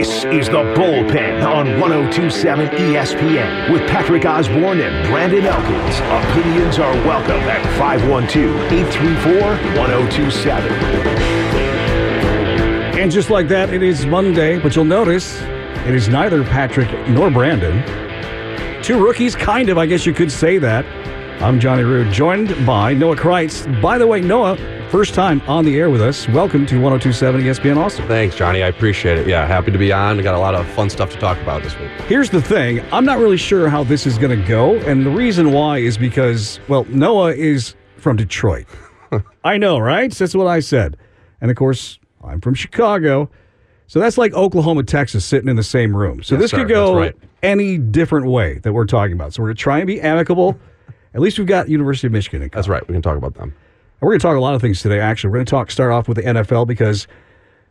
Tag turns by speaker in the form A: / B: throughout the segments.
A: This is the Bullpen on 1027 ESPN with Patrick Osborne and Brandon Elkins. Opinions are welcome at 512 834 1027.
B: And just like that, it is Monday, but you'll notice it is neither Patrick nor Brandon. Two rookies, kind of, I guess you could say that. I'm Johnny Rude, joined by Noah Kreitz. By the way, Noah, first time on the air with us. Welcome to 1027 ESPN Austin.
C: Thanks, Johnny. I appreciate it. Yeah, happy to be on. We got a lot of fun stuff to talk about this week.
B: Here's the thing I'm not really sure how this is going to go. And the reason why is because, well, Noah is from Detroit. I know, right? That's what I said. And of course, I'm from Chicago. So that's like Oklahoma, Texas sitting in the same room. So
C: Yes,
B: this
C: sir.
B: could go
C: right.
B: any different way that we're talking about. So we're going to try and be amicable. At least we've got University of Michigan in
C: That's right. We can talk about them.
B: And we're going to talk a lot of things today, actually. We're going to talk, start off with the NFL because,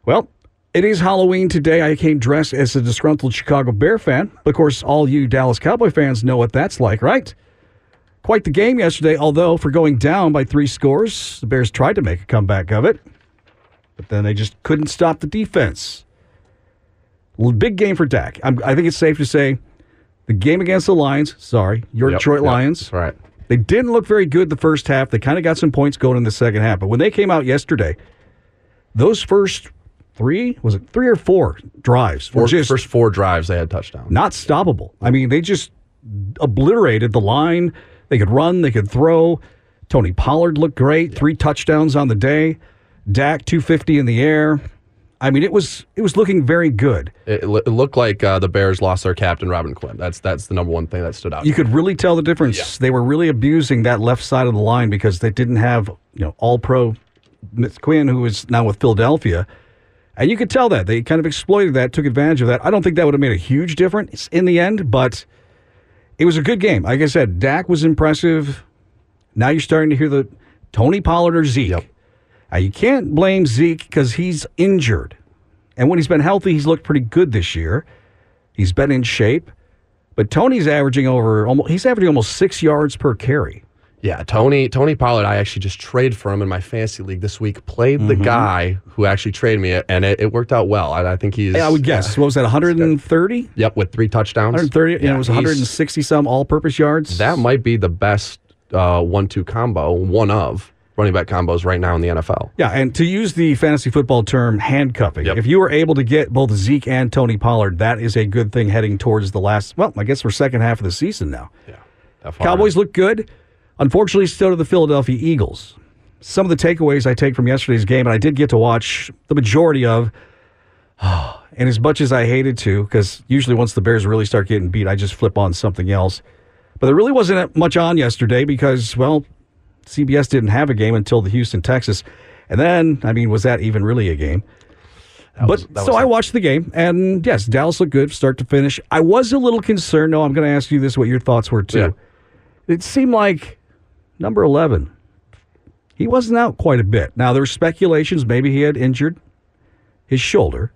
B: well, it is Halloween today. I came dressed as a disgruntled Chicago Bear fan. Of course, all you Dallas Cowboy fans know what that's like, right? Quite the game yesterday, although for going down by three scores, the Bears tried to make a comeback of it, but then they just couldn't stop the defense. Big game for Dak. I'm, I think it's safe to say the game against the Lions, sorry, your
C: Yep,
B: Detroit
C: yep,
B: Lions,
C: right.
B: They didn't look very good the first half. They kind of got some points going in the second half. But when they came out yesterday, those first three, was it three or four drives were
C: Four,
B: just
C: first four drives, they had touchdown.
B: not stoppable. I mean, they just obliterated the line. They could run, they could throw. Tony Pollard looked great. Three touchdowns on the day. Dak 250 in the air. I mean, it was it was looking very good.
C: It, it looked like uh, the Bears lost their captain, Robert Quinn. That's that's the number one thing that stood out.
B: You could really tell the difference. They were really abusing that left side of the line because they didn't have, you know, all pro Quinn, who is now with Philadelphia. And you could tell that. They kind of exploited that, took advantage of that. I don't think that would have made a huge difference in the end, but it was a good game. Like I said, Dak was impressive. Now you're starting to hear the Tony Pollard or Zeke.
C: Yep.
B: Now, you can't blame Zeke because he's injured. And when he's been healthy, he's looked pretty good this year. He's been in shape. But Tony's averaging over almost he's averaging almost six yards per carry.
C: yeah, Tony Tony Pollard. I actually just traded for him in my fantasy league this week. Played
B: Mm-hmm.
C: the guy who actually traded me, and it, it worked out well. I, I think he's.
B: Yeah, I would guess. What was that, 130?
C: Yep, with three touchdowns.
B: 130? Yeah, it was 160 some all purpose yards.
C: That might be the best uh, one-two combo, one of running back combos right now in the NFL.
B: Yeah, and to use the fantasy football term handcuffing,
C: Yep.
B: if you were able to get both Zeke and Tony Pollard, that is a good thing heading towards the last, well, I guess we're second half of the season now.
C: Yeah.
B: Cowboys look good. Unfortunately, still to the Philadelphia Eagles. Some of the takeaways I take from yesterday's game, and I did get to watch the majority of, and as much as I hated to, because usually once the Bears really start getting beat, I just flip on something else. But there really wasn't much on yesterday because, well, CBS didn't have a game until the Houston, Texas. And then, I mean, was that even really a game? but
C: was- that
B: so I watched the game, and yes, Dallas looked good start to finish. I was a little concerned. No, I'm going to ask you this: what your thoughts were too.
C: Yeah.
B: It seemed like number eleven, he wasn't out quite a bit. Now there were speculations maybe he had injured his shoulder,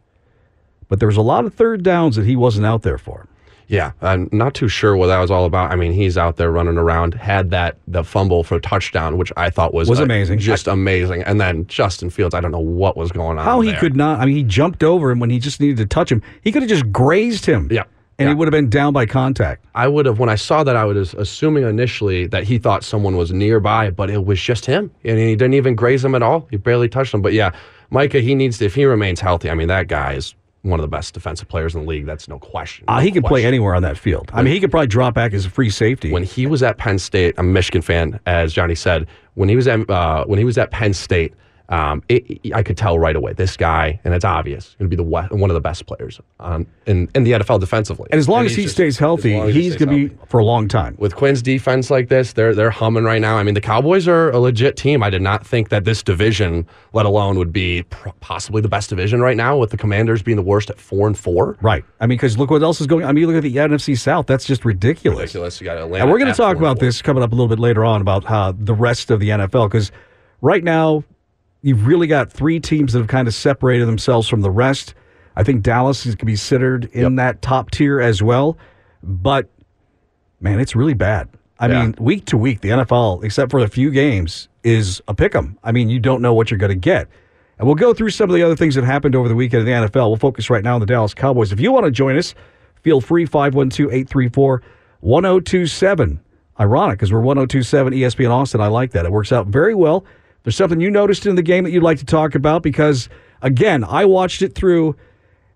B: but there was a lot of third downs that he wasn't out there for.
C: Yeah, I'm not too sure what that was all about. I mean, he's out there running around, had that the fumble for touchdown, which I thought was
B: Was
C: uh,
B: amazing.
C: just amazing. And then Justin Fields, I don't know what was going on.
B: How he
C: there.
B: could not? I mean, he jumped over him when he just needed to touch him. He could have just grazed him.
C: Yeah.
B: and he would have been down by contact.
C: I would have when I saw that I was assuming initially that he thought someone was nearby, but it was just him, and he didn't even graze him at all. He barely touched him. But yeah, Micah, he needs to if he remains healthy. I mean, that guy is one of the best defensive players in the league. That's no question.
B: Uh,
C: No
B: he could play anywhere on that field. I mean, he could probably drop back as a free safety.
C: when he was at Penn State, I'm a Michigan fan, as Johnny said. When he was at uh, when he was at Penn State, um, it, I could tell right away this guy, and it's obvious, going to be the one of the best players on, in in the NFL defensively.
B: and as long as he
C: just-
B: stays healthy,
C: as he
B: he's going to
C: healthy.
B: be for a long time.
C: with Quinn's defense like this, they're they're humming right now. I mean, the Cowboys are a legit team. I did not think that this division, let alone, would be pr- possibly the best division right now, with the Commanders being the worst at four and four.
B: Right. I mean, because look what else is going. I mean, look at the NFC South. That's just ridiculous.
C: Ridiculous. You got Atlanta.
B: And we're going to talk about this coming up a little bit later on about how the rest of the NFL. Because right now, you've really got three teams that have kind of separated themselves from the rest. I think Dallas is going to be considered in
C: Yep.
B: that top tier as well. But man, it's really bad. I
C: Yeah.
B: mean, week to week, the NFL, except for a few games, is a pick 'em. I mean, you don't know what you're going to get. And we'll go through some of the other things that happened over the weekend in the NFL. We'll focus right now on the Dallas Cowboys. If you want to join us, feel free 512 834 1027. Ironic because we're 1027 ESPN Austin. I like that. It works out very well. If there's something you noticed in the game that you'd like to talk about because, again, I watched it through,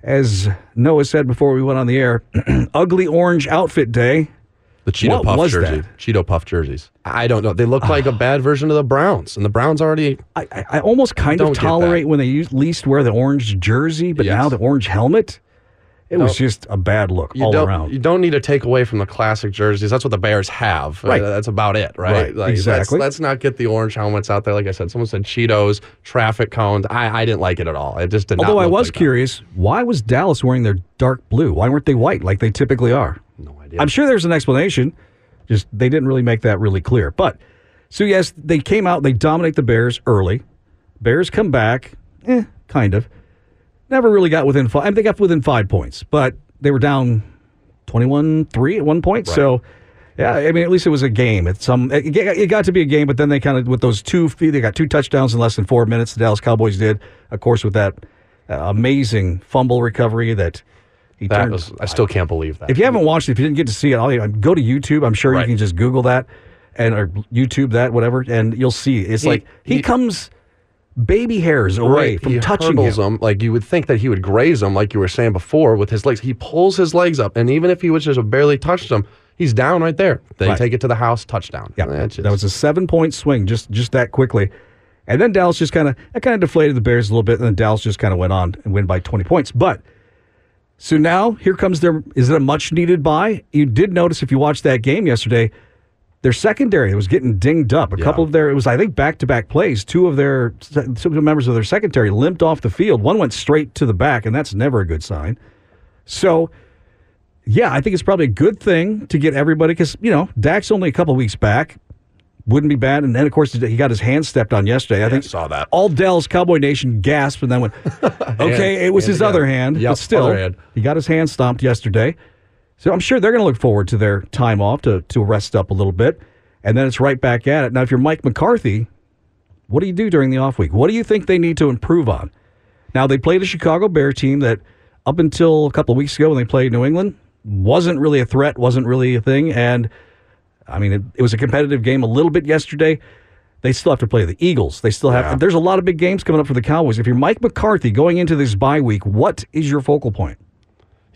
B: as Noah said before we went on the air, ugly orange outfit day.
C: The Cheeto
B: What
C: Puff
B: was
C: jersey.
B: that?
C: Cheeto Puff jerseys. I don't know. They look ah. like a bad version of the Browns, and the Browns already.
B: I, I, I almost kind of tolerate when they use, least wear the orange jersey, but
C: Yes.
B: now the orange helmet. It was just a bad look
C: You
B: all
C: don't.
B: around.
C: You don't need to take away from the classic jerseys. That's what the Bears have. Uh,
B: Right.
C: that's about it. Right.
B: Right, exactly.
C: Let's, let's not get the orange helmets out there. Like I said, someone said Cheetos, traffic cones. I, I didn't like it at all. It just did not.
B: Although I was
C: like that.
B: curious, why was Dallas wearing their dark blue? Why weren't they white like they typically are?
C: No idea.
B: I'm sure there's an explanation. Just they didn't really make that really clear. But so yes, they came out, they dominate the Bears early. Bears come back, eh, kind of. Never really got within five. I mean, they got within five points, but they were down 21-3 at one point. So yeah, I mean, at least it was a game. It's some it, got- it got to be a game, but then they kind of with those two feet, they got two touchdowns in less than four minutes. The Dallas Cowboys did, of course, with that uh, amazing fumble recovery that he
C: that
B: turned.
C: was. I still can't believe that.
B: If you haven't watched it, if you didn't get to see it, I'll, go to YouTube. I'm sure you can just Google that and or YouTube that, whatever, and you'll see. It's
C: He-
B: like he,
C: he-
B: comes baby hairs away
C: Right,
B: from
C: he
B: touching him.
C: them like you would think that he would graze them, like you were saying before, with his legs. He pulls his legs up, and even if he was just barely touched them, he's down right there. They
B: Right.
C: take it to the house, touchdown.
B: Yeah,
C: just-
B: that was a seven point swing just just that quickly, and then Dallas just kind of that kind of deflated the Bears a little bit, and then Dallas just kind of went on and win by 20 points. But so now here comes their is it a much needed buy? You did notice if you watched that game yesterday. Their secondary was getting dinged up. A couple of their, it was, I think, back to back plays. Two of their, two members of their secondary limped off the field. One went straight to the back, and that's never a good sign. So, yeah, I think it's probably a good thing to get everybody because, you know, Dak's only a couple weeks back. Wouldn't be bad. And then, of course, he got his hand stepped on yesterday. I think
C: saw that.
B: all Dallas Cowboy Nation gasped and then went, okay, it was his other hand.
C: Yep,
B: but still,
C: hand.
B: he got his hand stomped yesterday. So I'm sure they're going to look forward to their time off to, to rest up a little bit. And then it's right back at it. Now, if you're Mike McCarthy, what do you do during the off week? What do you think they need to improve on? Now, they played a Chicago Bear team that up until a couple of weeks ago when they played New England wasn't really a threat, wasn't really a thing. And I mean, it, it was a competitive game a little bit yesterday. They still have to play the Eagles. They still have.
C: Yeah.
B: There's a lot of big games coming up for the Cowboys. If you're Mike McCarthy going into this bye week, what is your focal point?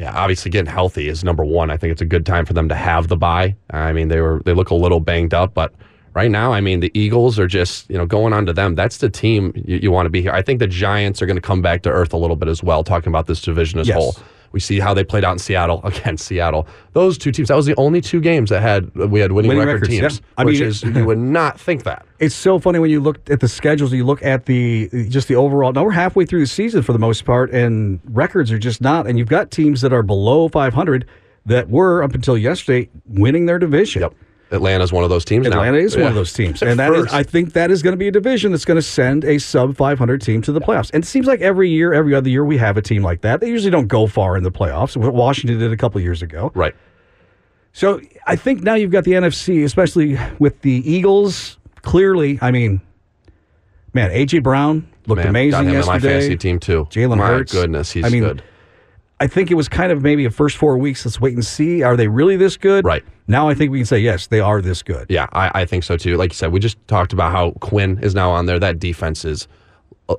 C: Yeah, obviously getting healthy is number one. I think it's a good time for them to have the bye. I mean, they were they look a little banged up, but right now, I mean, the Eagles are just you know going on to them. That's the team you, you want to be here. I think the Giants are going to come back to earth a little bit as well. Talking about this division as
B: Yes.
C: whole, we see how they played out in Seattle against Seattle. Those two teams. That was the only two games that had we had winning,
B: Winning
C: record
B: records,
C: teams.
B: yeah. I
C: which
B: mean-
C: is you would not think that.
B: It's so funny when you look at the schedules. You look at the just the overall. Now we're halfway through the season for the most part, and records are just not. And you've got teams that are below 500 that were up until yesterday winning their division.
C: Yep, Atlanta's one of those teams. now.
B: Atlanta is one of those teams, and that is, I think that is going to be a division that's going to send a sub 500 team to the playoffs. And it seems like every year, every other year, we have a team like that. They usually don't go far in the playoffs. Washington did a couple years ago.
C: right.
B: So I think now you've got the NFC, especially with the Eagles. Clearly, I mean, man, AJ Brown looked
C: Man,
B: amazing
C: got him in
B: yesterday.
C: my fantasy team too.
B: Jalen
C: my
B: Hurts.
C: goodness, he's
B: I mean,
C: good.
B: I think it was kind of maybe a first four weeks. Let's wait and see. Are they really this good?
C: Right.
B: Now I think we can say yes, they are this good.
C: Yeah, I, I think so too. Like you said, we just talked about how Quinn is now on there. That defense is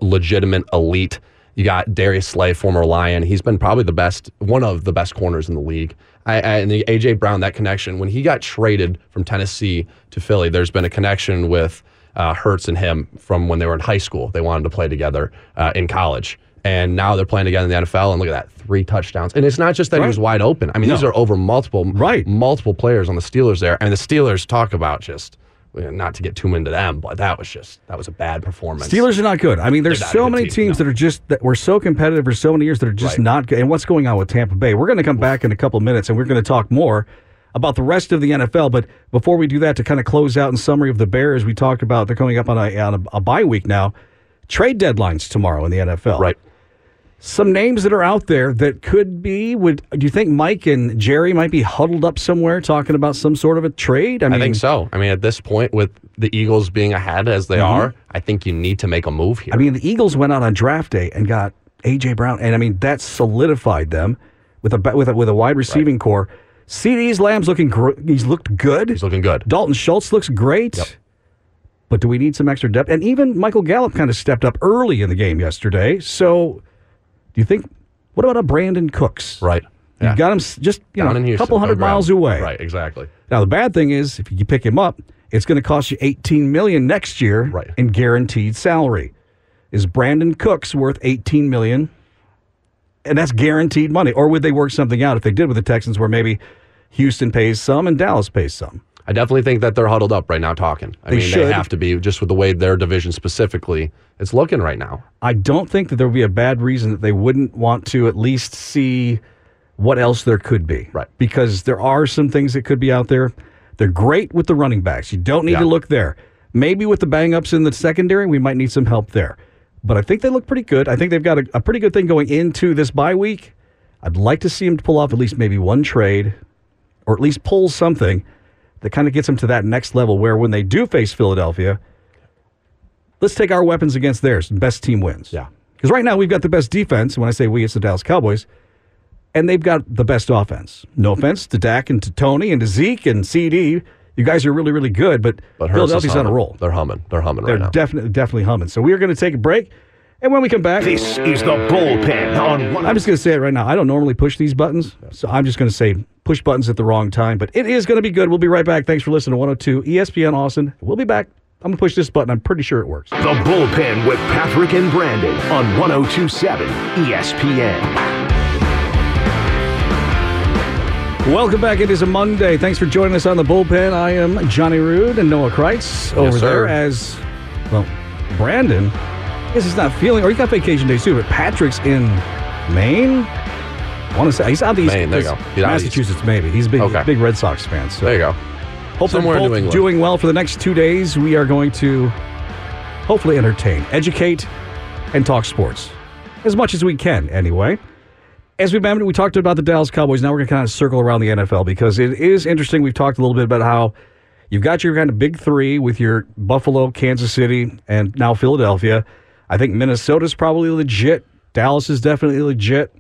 C: legitimate elite. You got Darius Slay, former Lion. He's been probably the best, one of the best corners in the league. I, I, and the AJ Brown, that connection when he got traded from Tennessee to Philly, there's been a connection with uh, Hurts and him from when they were in high school. They wanted to play together uh, in college. And now they're playing together in the NFL, and look at that, three touchdowns. And it's not just that he was wide open. I mean, these are over multiple,
B: Right.
C: multiple players on the Steelers there, and the Steelers talk about just not to get too into them, but that was just that was a bad performance.
B: Steelers are not good. I mean, there's
C: They're not a
B: so many
C: team,
B: teams
C: no.
B: that are just that were so competitive for so many years that are just
C: Right.
B: not good. And what's going on with Tampa Bay? We're going to come back in a couple of minutes and we're going to talk more about the rest of the NFL. But before we do that, to kind of close out in summary of the Bears, we talked about they're coming up on a on a, a bye week now. Trade deadlines tomorrow in the NFL.
C: right?
B: Some names that are out there that could be. Would do you think Mike and Jerry might be huddled up somewhere talking about some sort of a trade?
C: I mean, I think so. I mean, at this point, with the Eagles being ahead as they mm-hmm. are, I think you need to make a move here.
B: I mean, the Eagles went out on draft day and got AJ Brown, and I mean that solidified them with a with a, with a wide receiving core. CeeDee's Lamb's looking gr- he's looked good.
C: He's looking good.
B: Dalton Schultz looks great.
C: Yep.
B: But do we need some extra depth? And even Michael Gallup kind of stepped up early in the game yesterday. So, do you think? What about a Brandin Cooks?
C: Right.
B: You
C: Yeah.
B: got him just you
C: Down
B: know a couple hundred miles away.
C: Right, exactly.
B: Now the bad thing is, if you pick him up, it's going to cost you 18 million next year
C: Right.
B: in guaranteed salary. Is Brandin Cooks worth 18 million? And that's guaranteed money. Or would they work something out if they did with the Texans, where maybe Houston pays some and Dallas pays some?
C: I definitely think that they're huddled up right now talking. I
B: They
C: mean,
B: should.
C: they have to be just with the way their division specifically is looking right now.
B: I don't think that there would be a bad reason that they wouldn't want to at least see what else there could be.
C: Right.
B: Because there are some things that could be out there. They're great with the running backs. You don't need
C: Yeah.
B: to look there. Maybe with the bang ups in the secondary, we might need some help there. But I think they look pretty good. I think they've got a, a pretty good thing going into this bye week. I'd like to see them pull off at least maybe one trade or at least pull something that kind of gets them to that next level where when they do face Philadelphia, let's take our weapons against theirs. And best team wins.
C: Yeah.
B: Because right now we've got the best defense. When I say we, it's the Dallas Cowboys. And they've got the best offense. No offense to Dak and to Tony and to Zeke and CeeDee. You guys are really, really good, but,
C: But
B: Philadelphia's on a roll.
C: They're humming. They're humming
B: They're
C: right now.
B: definitely, definitely humming. So we are going to take a break. And when we come back,
A: This is the bullpen on one.
B: I'm just going to say it right now. I don't normally push these buttons, so I'm just going to say push buttons at the wrong time. But it is going to be good. We'll be right back. Thanks for listening to 102 ESPN Austin. We'll be back. I'm going to push this button. I'm pretty sure it works.
A: The bullpen with Patrick and Brandon on 1027 ESPN.
B: Welcome back. It is a Monday. Thanks for joining us on the bullpen. I am Johnny Rude and Noah Kreitz over
C: sir.
B: there as, well, Brandon. I guess he's not feeling, or he got vacation days too, but Patrick's in Maine. I want to say he's out the east.
C: Maine, there you go. He's out east.
B: Massachusetts, maybe. He's a big,
C: Okay.
B: big Red Sox fan. So
C: There you go.
B: Hope
C: Somewhere
B: they're
C: in
B: both
C: New England.
B: doing well for the next two days. We are going to hopefully entertain, educate, and talk sports as much as we can. Anyway, as we mentioned, we talked about the Dallas Cowboys. Now we're going to kind of circle around the NFL because it is interesting. We've talked a little bit about how you've got your kind of big three with your Buffalo, Kansas City, and now Philadelphia. I think Minnesota's probably legit. Dallas is definitely legit.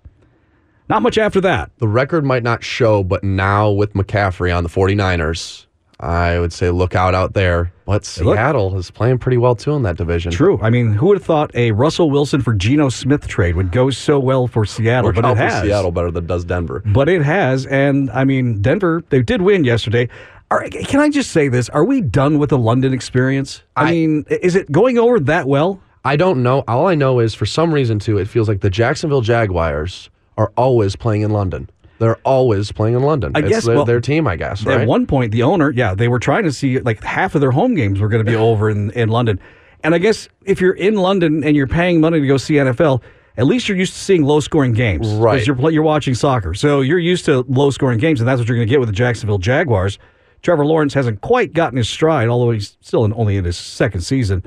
B: Not much after that.
C: The record might not show, but now with McCaffrey on the 49ers, I would say look out out there. But
B: look-
C: Seattle is playing pretty well too in that division.
B: True. I mean, who would have thought a Russell Wilson for Geno Smith trade would go so well for Seattle? But it has.
C: Seattle better than does Denver.
B: But it has, and I mean, Denver. They did win yesterday. Are, can I just say this? Are we done with the London experience? I,
C: I-
B: mean, is it going over that well?
C: I don't know. All I know is for some reason too, it feels like the Jacksonville Jaguars are always playing in London. They're always playing in London.
B: I
C: It's
B: guess,
C: their,
B: well,
C: their team, I guess, right?
B: At one point, the owner, yeah, they were trying to see like half of their home games were going to be over in, in London. And I guess if you're in London and you're paying money to go see NFL, at least you're used to seeing low scoring games.
C: Right.
B: You're, you're watching soccer. So you're used to low scoring games, and that's what you're going to get with the Jacksonville Jaguars. Trevor Lawrence hasn't quite gotten his stride, although he's still in, only in his second season.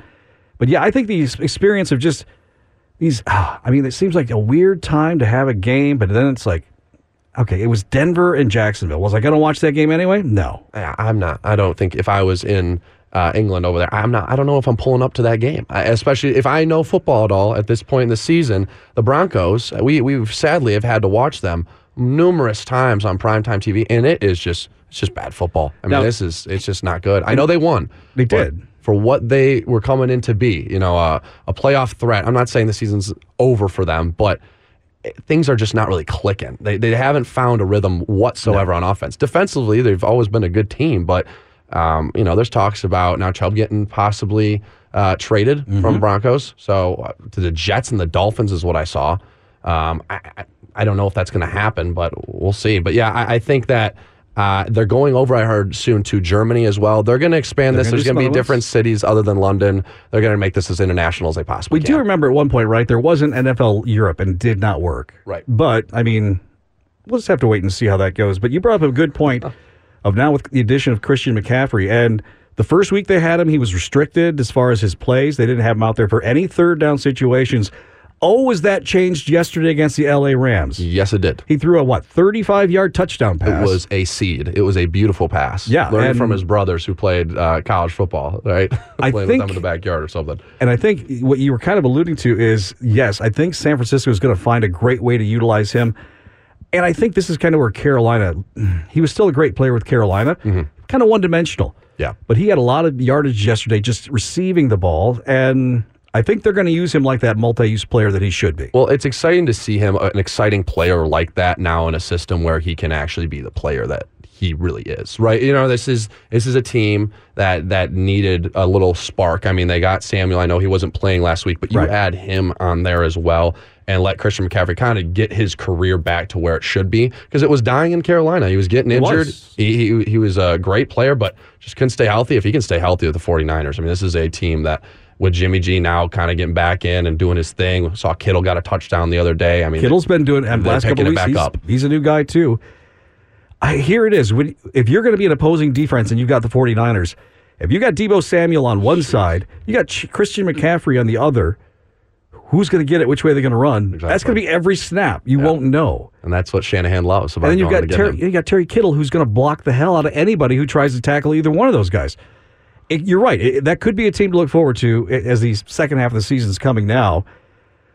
B: But yeah, I think the experience of just these, ah, I mean, it seems like a weird time to have a game, but then it's like, okay, it was Denver and Jacksonville. Was I going to watch that game anyway? No.
C: I'm not. I don't think if I was in uh, England over there, I'm not. I don't know if I'm pulling up to that game, I, especially if I know football at all at this point in the season. The Broncos, we we sadly have had to watch them numerous times on primetime TV, and it is just it's just bad football. I mean,
B: Now-
C: this is it's just not good. I know they won.
B: They did.
C: For what they were coming in to be. You know, uh, a playoff threat. I'm not saying the season's over for them, but things are just not really clicking. They, they haven't found a rhythm whatsoever on offense. Defensively, they've always been a good team, but um, you know, there's talks about now Chubb getting possibly uh, traded
B: Mm-hmm.
C: from Broncos. So uh, to the Jets and the Dolphins is what I saw. Um, I, I, I don't know if that's going to happen, but we'll see. But yeah, I, I think that. Uh, they're going over, I heard, soon to Germany as well. They're going to expand
B: They're
C: this.
B: gonna
C: There's going to be different cities other than London. They're going to make this as international as they possibly can.
B: We
C: can.
B: do remember at one point, right? There was an NFL Europe and it did not work.
C: Right.
B: But, I mean, we'll just have to wait and see how that goes. But you brought up a good point of now with the addition of Christian McCaffrey. And the first week they had him, he was restricted as far as his plays. They didn't have him out there for any third down situations Oh, was that changed yesterday against the LA Rams?
C: Yes, it did.
B: He threw a what, 35 yard touchdown pass?
C: It was a seed. It was a beautiful pass.
B: Yeah,
C: learning
B: and-
C: from his brothers who played uh, college football, right?
B: I
C: Playing
B: think-
C: with them in the backyard or something.
B: And I think what you were kind of alluding to is yes, I think San Francisco is going to find a great way to utilize him. And I think this is kind of where Carolina, he was still a great player with Carolina, kind of one dimensional.
C: Yeah.
B: But he had a lot of yardage yesterday just receiving the ball. And I think they're going to use him like that multi use player that he should be.
C: Well, it's exciting to see him, an exciting player like that now in a system where he can actually be the player that he really is, right? You know, this is this is a team that that needed a little spark. I mean, they got Samuel. I know he wasn't playing last week, but you
B: Right.
C: add him on there as well and let Christian McCaffrey kind of get his career back to where it should be because it was dying in Carolina. He was getting injured.
B: was.
C: He, he he was a great player, but just couldn't stay healthy. If he can stay healthy with the 49ers, I mean, this is a team that with Jimmy G now kind of getting back in and doing his thing. Saw Kittle got a touchdown the other day. I mean,
B: Kittle's been doing and last couple
C: picking it
B: weeks.
C: back
B: He's,
C: up.
B: he's a new guy too. I here it is. When, if you're going to be an opposing defense and you've got the 49ers, if you got Deebo Samuel on one side, you got Ch- Christian McCaffrey on the other, who's going to get it? Which way they're going to run? That's going to be every snap. You won't know.
C: and that's what Shanahan loves. About
B: And then you've got Terry, you got Terry Kittle who's going to block the hell out of anybody who tries to tackle either one of those guys. It- you're right. It- that could be a team to look forward to as the second half of the season is coming now.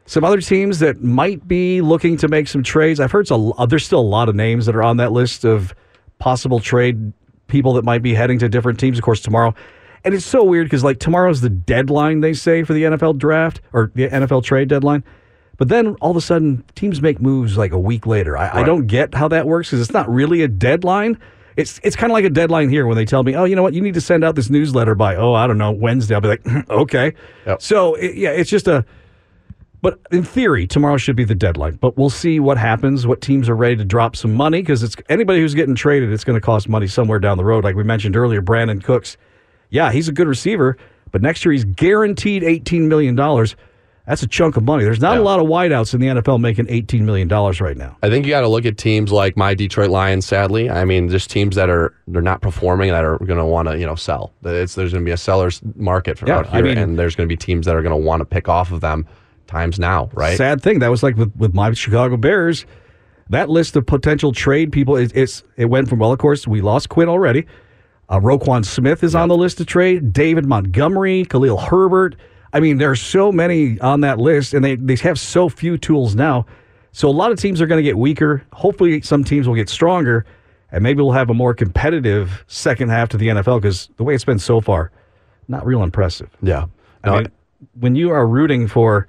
B: Some other teams that might be looking to make some trades. I've heard so, uh, there's still a lot of names that are on that list of possible trade people that might be heading to different teams. Of course, tomorrow. And it's so weird because like tomorrow's the deadline they say for the NFL draft or the NFL trade deadline. But then all of a sudden, teams make moves like a week later. I, I don't get how that works because it's not really a deadline. It's it's kind of like a deadline here when they tell me, oh, you know what, you need to send out this newsletter by oh, I don't know Wednesday. I'll be like, hmm, okay.
C: Yep.
B: So it, yeah, it's just a. But in theory, tomorrow should be the deadline. But we'll see what happens. What teams are ready to drop some money because it's anybody who's getting traded, it's going to cost money somewhere down the road. Like we mentioned earlier, Brandin Cooks. Yeah, he's a good receiver, but next year he's guaranteed eighteen million dollars. That's a chunk of money. There's not a lot of wideouts in the NFL making eighteen million dollars right now.
C: I think you got to look at teams like my Detroit Lions. Sadly, I mean, just teams that are they're not performing that are going to want to you know sell. It's, there's going to be a seller's market for
B: Yeah,
C: out
B: I
C: here,
B: mean-
C: and there's going to be teams that are going to want to pick off of them. Times now, right?
B: Sad thing. That was like with, with my Chicago Bears. That list of potential trade people, it, it's it went from well, of course, we lost Quinn already. Uh, Roquan Smith is on the list to trade. David Montgomery, Khalil Herbert. I mean, there are so many on that list, and they, they have so few tools now. So a lot of teams are going to get weaker. Hopefully, some teams will get stronger, and maybe we'll have a more competitive second half to the NFL because the way it's been so far, not real impressive.
C: Yeah. No,
B: I mean, when you are rooting for,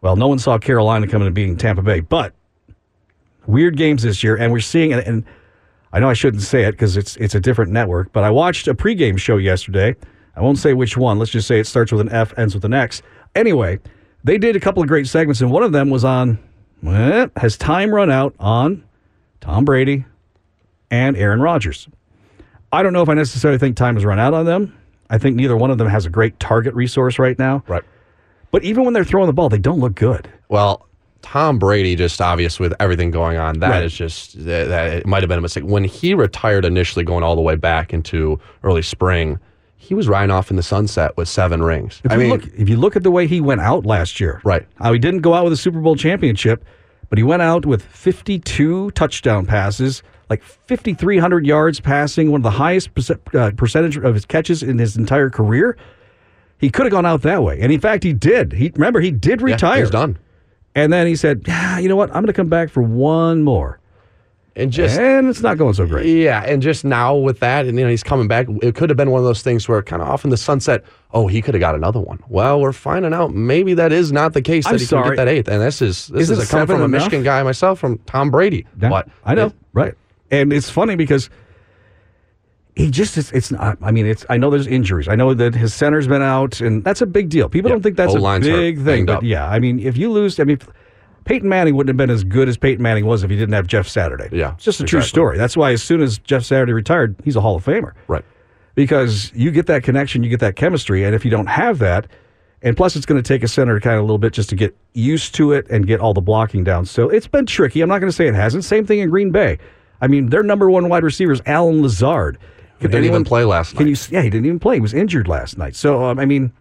B: well, no one saw Carolina coming and beating Tampa Bay, but weird games this year, and we're seeing it. And I know I shouldn't say it because it's it's a different network, but I watched a pregame show yesterday. I won't say which one. Let's just say it starts with an F, ends with an X. Anyway, they did a couple of great segments, and one of them was on has time run out on Tom Brady and Aaron Rodgers. I don't know if I necessarily think time has run out on them. I think neither one of them has a great target resource right now.
C: right.
B: But even when they're throwing the ball, they don't look good.
C: Well, Tom Brady, just obvious with everything going on, that is
B: Right.
C: just that, that it might have been a mistake. When he retired initially, going all the way back into early spring, he was riding off in the sunset with seven rings.
B: If
C: I mean,
B: look, if you look at the way he went out last year,
C: Right.
B: How he didn't go out with a Super Bowl championship, but he went out with 52 touchdown passes, like 5,300 yards passing, one of the highest uh, percentage of his catches in his entire career. He could have gone out that way, and in fact, he did. He remember he did
C: yeah,
B: retire.
C: he's done.
B: And then he said, "Ah, "You know what? I'm going to come back for one more."
C: And just
B: and it's not going so great.
C: Yeah, and just now with that, and you know he's coming back. It could have been one of those things where kind of off in the sunset. Oh, he could have got another one. Well, we're finding out maybe that is not the case.
B: I'm
C: that he
B: sorry.
C: could get that eighth. And this is this
B: Isn't
C: is a coming from a
B: enough?
C: Michigan guy myself, from Tom Brady.
B: Yeah,
C: But
B: I know,
C: it-
B: right? And it's funny because he just it's, it's not. I mean, it's. I know there's injuries. I know that his center's been out, and that's a big deal. People
C: Yeah,
B: don't think that's a
C: hurt,
B: big thing, but
C: up.
B: yeah, I mean, if you lose, I mean, Peyton Manning wouldn't have been as good as Peyton Manning was if he didn't have Jeff Saturday.
C: Yeah,
B: it's just a true story. That's why as soon as Jeff Saturday retired, he's a Hall of Famer
C: right.
B: because you get that connection, you get that chemistry, and if you don't have that, and plus it's going to take a center kind of a little bit just to get used to it and get all the blocking down. So it's been tricky. I'm not going to say it hasn't. Same thing in Green Bay. I mean, their number one wide receiver is Allen Lazard.
C: He didn't even play last
B: Can
C: night.
B: you? Yeah, he didn't even play. He was injured last night. So um, I mean,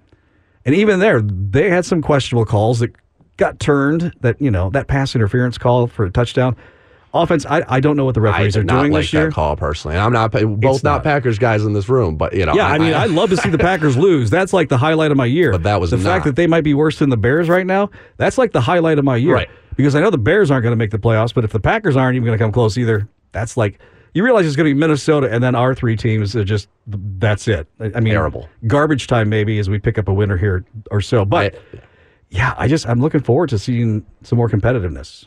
B: and even there, they had some questionable calls that got turned. That you know that pass interference call for a touchdown. Offense, I, I don't know what the referees
C: did
B: are doing
C: like
B: this year.
C: that call personally. And I'm not both not,
B: not.
C: Packers guys in this room, but you know.
B: Yeah, I mean, I'd love to see the Packers lose. That's like the highlight of my year.
C: But that was
B: the
C: not.
B: fact that they might be worse than the Bears right now. That's like the highlight of my year.
C: Right.
B: Because I know the Bears aren't going to make the playoffs, but if the Packers aren't even going to come close either, that's like you realize it's going to be Minnesota and then our three teams are just that's it. I I mean,
C: Terrible.
B: garbage time maybe as we pick up a winner here or so. But
C: I-
B: yeah, I just I'm looking forward to seeing some more competitiveness.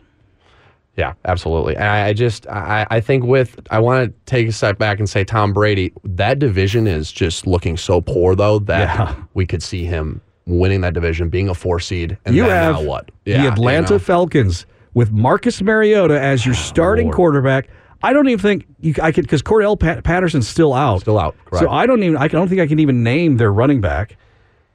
C: Yeah, absolutely. And I, I just, I, I think with, I want to take a step back and say Tom Brady, that division is just looking so poor, though, that
B: Yeah.
C: we could see him winning that division, being a four seed, and
B: you have
C: now what?
B: the
C: Yeah, you
B: Atlanta
C: know?
B: Falcons with Marcus Mariota as your oh, starting
C: Lord.
B: quarterback. I don't even think you, I could because Cordarrelle Pat- Patterson's still out.
C: Still out,
B: So. I don't even. I don't think I can even name their running back.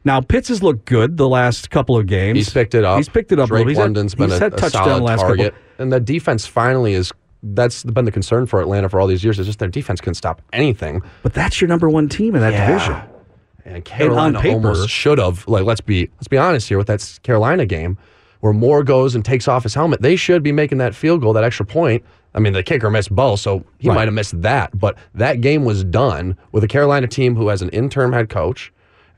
B: Now Pitts has looked good the last couple of games.
C: He's picked it up.
B: He's picked it up. a
C: Drake
B: little. He's had-
C: London's been
B: he's
C: a,
B: had
C: a
B: touchdown last
C: target,
B: couple.
C: and the defense finally is. That's been the concern for Atlanta for all these years. Is just their defense can't stop anything.
B: But that's your number one team in that
C: Yeah.
B: division.
C: And Carolina
B: paper-
C: almost should have. Like, let's be let's be honest here with that Carolina game, where Moore goes and takes off his helmet. They should be making that field goal, that extra point. I mean, the kicker missed Bo, so he
B: Right.
C: might have missed that. But that game was done with a Carolina team who has an interim head coach.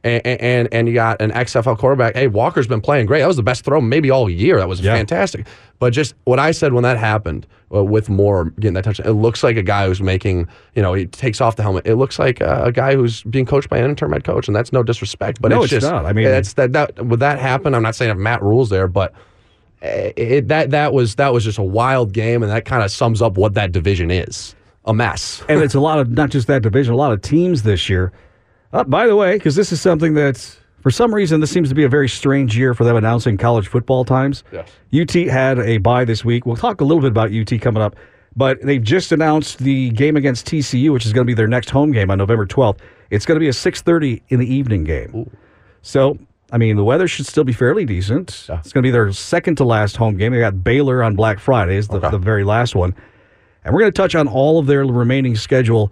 C: And, and and you got an XFL quarterback. Hey, Walker's been playing great. That was the best throw maybe all year. That was
B: Yeah.
C: fantastic. But just what I said when that happened uh, with Moore getting that touchdown, it looks like a guy who's making, you know, he takes off the helmet. It looks like uh, a guy who's being coached by an interim head coach, and that's no disrespect. But
B: No,
C: it's,
B: it's
C: just,
B: not. I mean-
C: that's that that would that happen? I'm not saying if Matt Rhule's there, but uh, it, that that was that was just a wild game, and that kind of sums up what that division is. A mess.
B: and it's a lot of not just that division, a lot of teams this year. Uh, by the way, because this is something that for some reason this seems to be a very strange year for them announcing college football times.
C: Yes.
B: UT had a bye this week. We'll talk a little bit about UT coming up, but they've just announced the game against TCU, which is going to be their next home game on November 12th. It's going to be a 6:30 in the evening game. So, I mean, the weather should still be fairly decent. It's going to be their second to last home game. They got Baylor on Black Friday, is the,
C: Okay.
B: the very last one. And we're going to touch on all of their remaining schedule.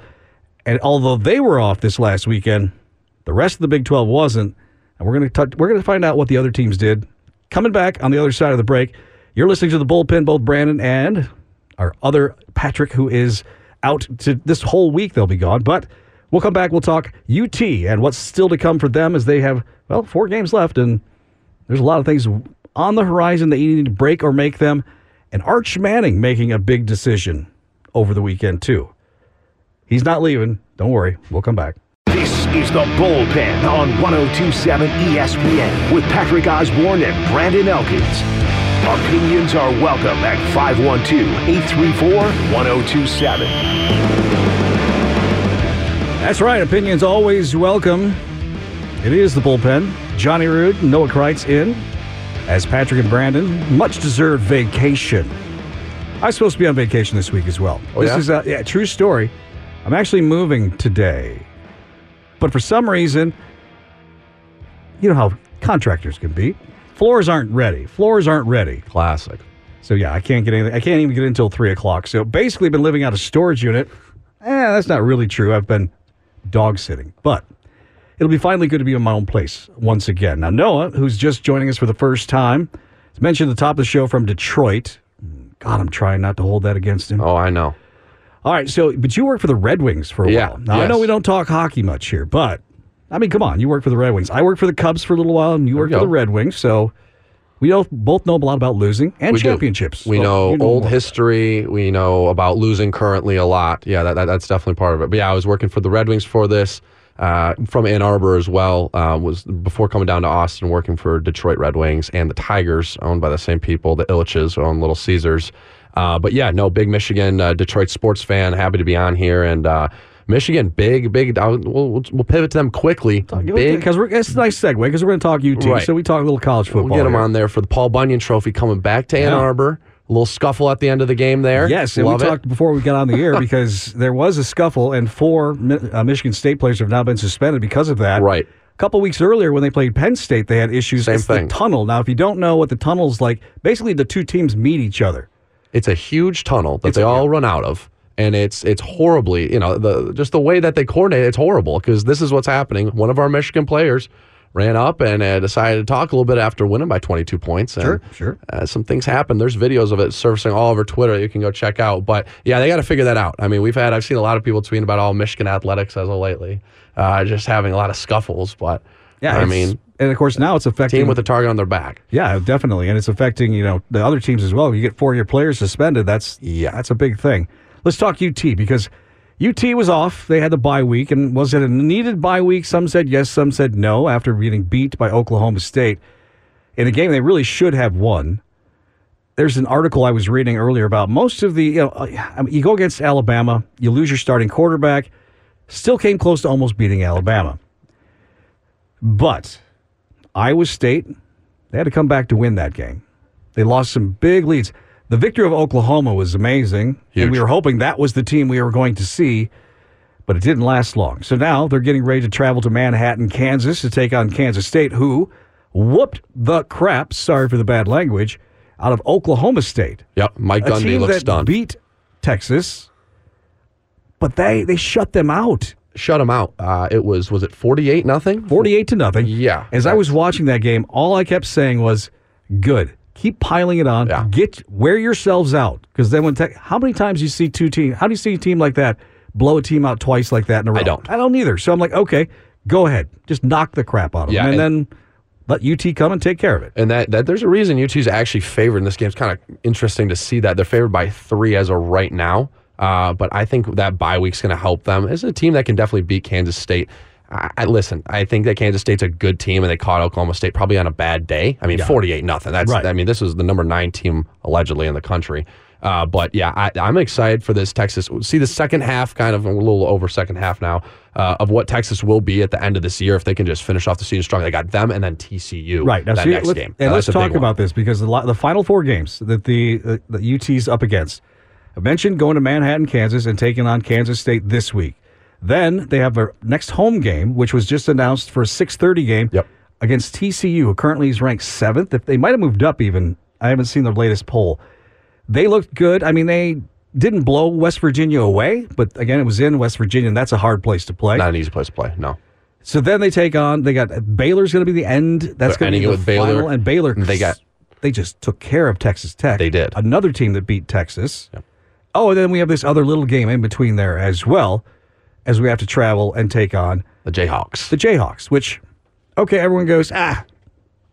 B: And although they were off this last weekend, the rest of the Big 12 wasn't. And we're going to we're going to find out what the other teams did. Coming back on the other side of the break, you're listening to the bullpen, both Brandon and our other Patrick, who is out to this whole week. They'll be gone, but we'll come back. We'll talk UT and what's still to come for them as they have well four games left, and there's a lot of things on the horizon that you need to break or make them. And Arch Manning making a big decision over the weekend too. He's not leaving. Don't worry. We'll come back.
A: This is the Bullpen on 1027 ESPN with Patrick Osborne and Brandon Elkins. Opinions are welcome at 512 834 1027.
B: That's right. Opinions always welcome. It is the bullpen. Johnny Rude, Noah Kreitz in as Patrick and Brandon. Much deserved vacation. I was supposed to be on vacation this week as well.
C: Oh,
B: this
C: yeah?
B: is a yeah, true story. I'm actually moving today, but for some reason, you know how contractors can be. Floors aren't ready. Floors aren't ready.
C: Classic.
B: So yeah, I can't get anything. I can't even get in until three o'clock. So basically, been living out of storage unit. Eh, that's not really true. I've been dog sitting, but it'll be finally good to be in my own place once again. Now Noah, who's just joining us for the first time, has mentioned at the top of the show from Detroit. God, I'm trying not to hold that against him.
C: Oh, I know.
B: All right, so but you work for the Red Wings for a
C: Yeah,
B: while. Now I know we don't talk hockey much here, but I mean, come on, you work for the Red Wings. I work for the Cubs for a little while, and you work
C: we
B: for the. Red Wings. So we both both know a lot about losing and
C: We do.
B: championships.
C: We
B: Well,
C: know
B: you
C: old history. We know about losing currently a lot. Yeah, that, that, that's definitely part of it. But yeah, I was working for the Red Wings for this. Uh, from Ann Arbor as well. Uh, was before coming down to Austin, working for Detroit Red Wings and the Tigers, owned by the same people. The Ilitches own Little Caesars. Uh, but yeah, no, big Michigan, uh, Detroit sports fan. Happy to be on here and. Uh, Michigan, big, big. We'll, we'll we'll pivot to them quickly. Big,
B: because it's a nice segue because we're going to talk UT.
C: Right.
B: So we talk a little college football.
C: We'll get them
B: here.
C: on there for the Paul Bunyan Trophy coming back to Ann. Arbor. A little scuffle at the end of the game there.
B: Yes, and
C: Love
B: we
C: it.
B: talked before we got on the air because there was a scuffle, and four uh, Michigan State players have now been suspended because of that.
C: Right.
B: A couple weeks earlier, when they played Penn State, they had issues.
C: Same
B: it's
C: thing.
B: The tunnel. Now, if you don't know what the tunnel's like, basically the two teams meet each other.
C: It's a huge tunnel that
B: It's
C: they
B: a-
C: all run out of, and it's it's horribly, you know, the just the way that they coordinate. It's horrible because this is what's happening. One of our Michigan players ran up and uh, decided to talk a little bit after winning by 22 points. And,
B: Sure, sure.
C: Uh, some things happen. There's videos of it surfacing all over Twitter that you can go check out. But yeah, they got to figure that out. I mean, we've had I've seen a lot of people tweeting about all Michigan athletics as of lately, uh, just having a lot of scuffles. But
B: Yeah,
C: I mean,
B: and of course now it's affecting
C: team with a target on their back.
B: Yeah, definitely, and it's affecting you know the other teams as well. You get four of your players suspended. That's
C: Yeah.
B: that's a big thing. Let's talk UT because UT was off. They had the bye week, and was it a needed bye week? Some said yes, some said no. After getting beat by Oklahoma State in a game they really should have won. There's an article I was reading earlier about most of the you know uh, I mean, you go against Alabama, you lose your starting quarterback, still came close to almost beating Alabama, but Iowa State, they had to come back to win that game. They lost some big leads. The victory of Oklahoma was amazing,
C: Huge.
B: and we were hoping that was the team we were going to see, but it didn't last long. So now they're getting ready to travel to Manhattan, Kansas to take on Kansas State, who whooped the crap, sorry for the bad language, out of Oklahoma State.
C: Yep, Mike Gundy looks stunned.
B: beat Texas, but they, they shut them out.
C: Shut them out. Uh, it was was it 48 nothing?
B: 48 to nothing.
C: Yeah.
B: As I was watching that game, all I kept saying was, good. Keep piling it on.
C: Yeah.
B: Get wear yourselves out. Because then when tech, how many times you see two teams? How do you see a team like that blow a team out twice like that in a row?
C: I don't.
B: I don't either. So I'm like, okay, go ahead. Just knock the crap out of
C: Yeah,
B: them, and,
C: and-
B: then let UT come and take care of it.
C: And that, that there's a reason UT's actually favored in this game. It's kind of interesting to see that they're favored by three as of right now. Uh, but I think that bye week's going to help them. It's a team that can definitely beat Kansas State. I, I listen. I think that Kansas State's a good team, and they caught Oklahoma State probably on a bad day. I mean, forty-eight nothing. That's.
B: Right.
C: I mean, this was the number nine team allegedly in the country. Uh, but yeah, I, I'm excited for this Texas. See the second half, kind of a little over second half now, uh, of what Texas will be at the end of this year if they can just finish off the season strong. They got them and then TCU
B: Right now,
C: that
B: see,
C: next game.
B: and
C: Uh,
B: let's talk
C: one.
B: about this because the, the final four games that the uh, the UT's up against. I mentioned going to Manhattan, Kansas, and taking on Kansas State this week. Then they have their next home game, which was just announced for a six thirty game
C: Yep.
B: against TCU, who currently is ranked seventh. If they might have moved up, even I haven't seen the latest poll. They looked good. I mean, they didn't blow West Virginia away, but again, it was in West Virginia, and that's a hard place to play.
C: Not an easy place to play. No.
B: So then they take on. They got Baylor's going to be the end. That's going to be the
C: it with Baylor.
B: final. And Baylor,
C: They got-
B: They just took care of Texas Tech.
C: They did.
B: Another team that beat Texas. Oh, and then we have this other little game in between there as well, as we have to travel and take on
C: The Jayhawks.
B: the Jayhawks. Which, okay, everyone goes, ah,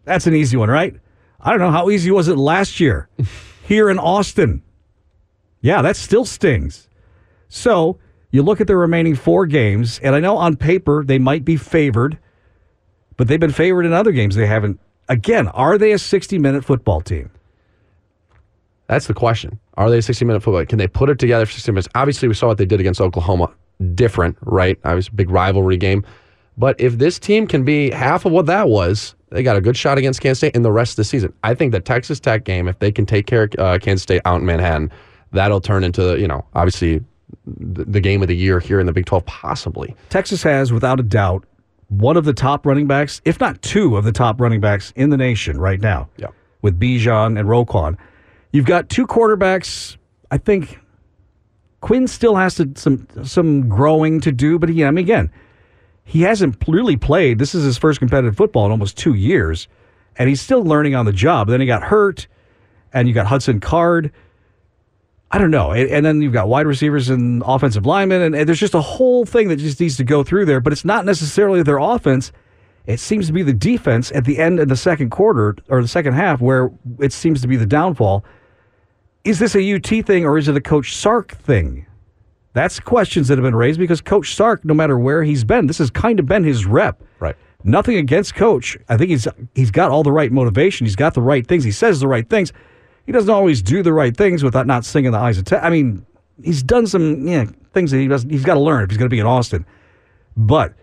B: that's an easy one, right? I don't know how easy was it last year here in Austin. Yeah, that still stings. So you look at the remaining four games, and I know on paper they might be favored, but they've been favored in other games they haven't. Again, are they a 60 minute football team?
C: That's the question. Are they a 60 minute football? Can they put it together for 60 minutes? Obviously, we saw what they did against Oklahoma. Different, right? Obviously, a big rivalry game. But if this team can be half of what that was, they got a good shot against Kansas State in the rest of the season. I think the Texas Tech game, if they can take care of uh, Kansas State out in Manhattan, that'll turn into, you know, obviously the, the game of the year here in the Big 12, possibly.
B: Texas has, without a doubt, one of the top running backs, if not two of the top running backs in the nation right now.
C: Yeah.
B: With Bijan and Roschon. You've got two quarterbacks. I think Quinn still has to, some some growing to do, but he, I mean, again, he hasn't really played. This is his first competitive football in almost two years, and he's still learning on the job. Then he got hurt, and you got Hudson Card. I don't know. And, and then you've got wide receivers and offensive linemen, and, and there's just a whole thing that just needs to go through there. But it's not necessarily their offense. It seems to be the defense at the end of the second quarter or the second half where it seems to be the downfall. Is this a UT thing or is it a Coach Sark thing? That's questions that have been raised because Coach Sark, no matter where he's been, this has kind of been his rep.
C: Right.
B: Nothing against Coach. I think he's he's got all the right motivation. He's got the right things. He says the right things. He doesn't always do the right things without not singing the eyes of. Te- I mean, he's done some yeah, things that he doesn't. He's got to learn if he's going to be in Austin. But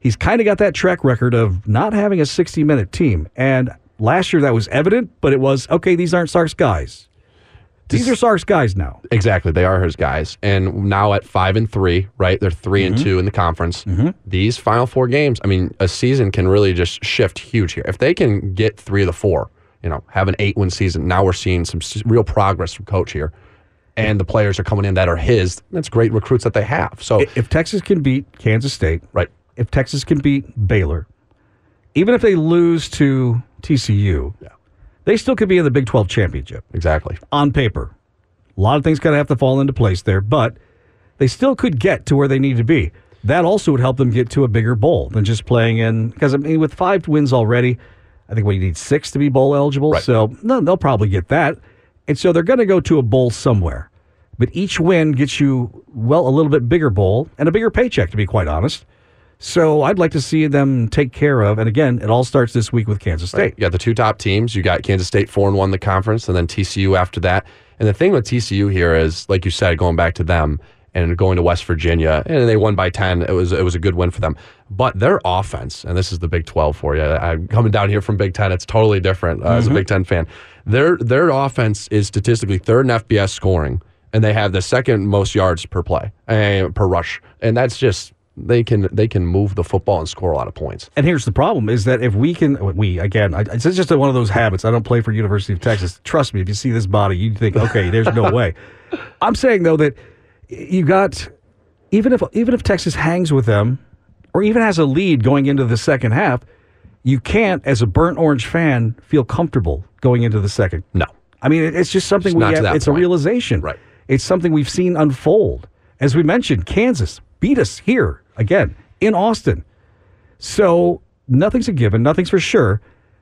B: he's kind of got that track record of not having a 60 minute team. And last year that was evident, but it was okay, these aren't Sark's guys. These are Sark's guys now.
C: Exactly, they are his guys, and now at five and three, right? They're 3 and mm-hmm. two in the conference. Mm-hmm. These final four games, I mean, a season can really just shift huge here. If they can get three of the four, you know, have an eight win season, now we're seeing some real progress from coach here, and the players are coming in that are his. That's great recruits that they have. So,
B: If Texas can beat Kansas State,
C: right,
B: if Texas can beat Baylor, even if they lose to TCU, they still could be in the Big 12 championship
C: Exactly.
B: on paper. A lot of things kind of have to fall into place there, but they still could get to where they need to be. That also would help them get to a bigger bowl than just playing in. Because I mean, with five wins already, I think we need six to be bowl eligible.
C: Right.
B: So no, they'll probably get that, and so they're going to go to a bowl somewhere. But each win gets you well a little bit bigger bowl and a bigger paycheck, to be quite honest. So I'd like to see them take care of. And again, it all starts this week with Kansas State.
C: You got the two top teams. You got Kansas State four and one the conference, and then TCU after that. And the thing with TCU here is, like you said, going back to them and going to West Virginia, and they won by ten. It was it was a good win for them. But their offense, and this is the Big Twelve for you. I'm coming down here from Big Ten. It's totally different uh, as a Big Ten fan. Their their offense is statistically third in FBS scoring, and they have the second most yards per play uh, per rush, and that's just they can they can move the football and score a lot of points.
B: And here's the problem: is that if we can, we again, I, it's just one of those habits. I don't play for University of Texas. Trust me, if you see this body, you think, okay, there's no way. I'm saying though that you got even if even if Texas hangs with them, or even has a lead going into the second half, you can't, as a burnt orange fan, feel comfortable going into the second.
C: No.
B: I mean, it- it's just something
C: It's
B: we have,
C: that
B: it's a realization.
C: Right.
B: It's something we've seen unfold. As we mentioned, Kansas beat us here again in Austin. So nothing's a given, nothing's for sure.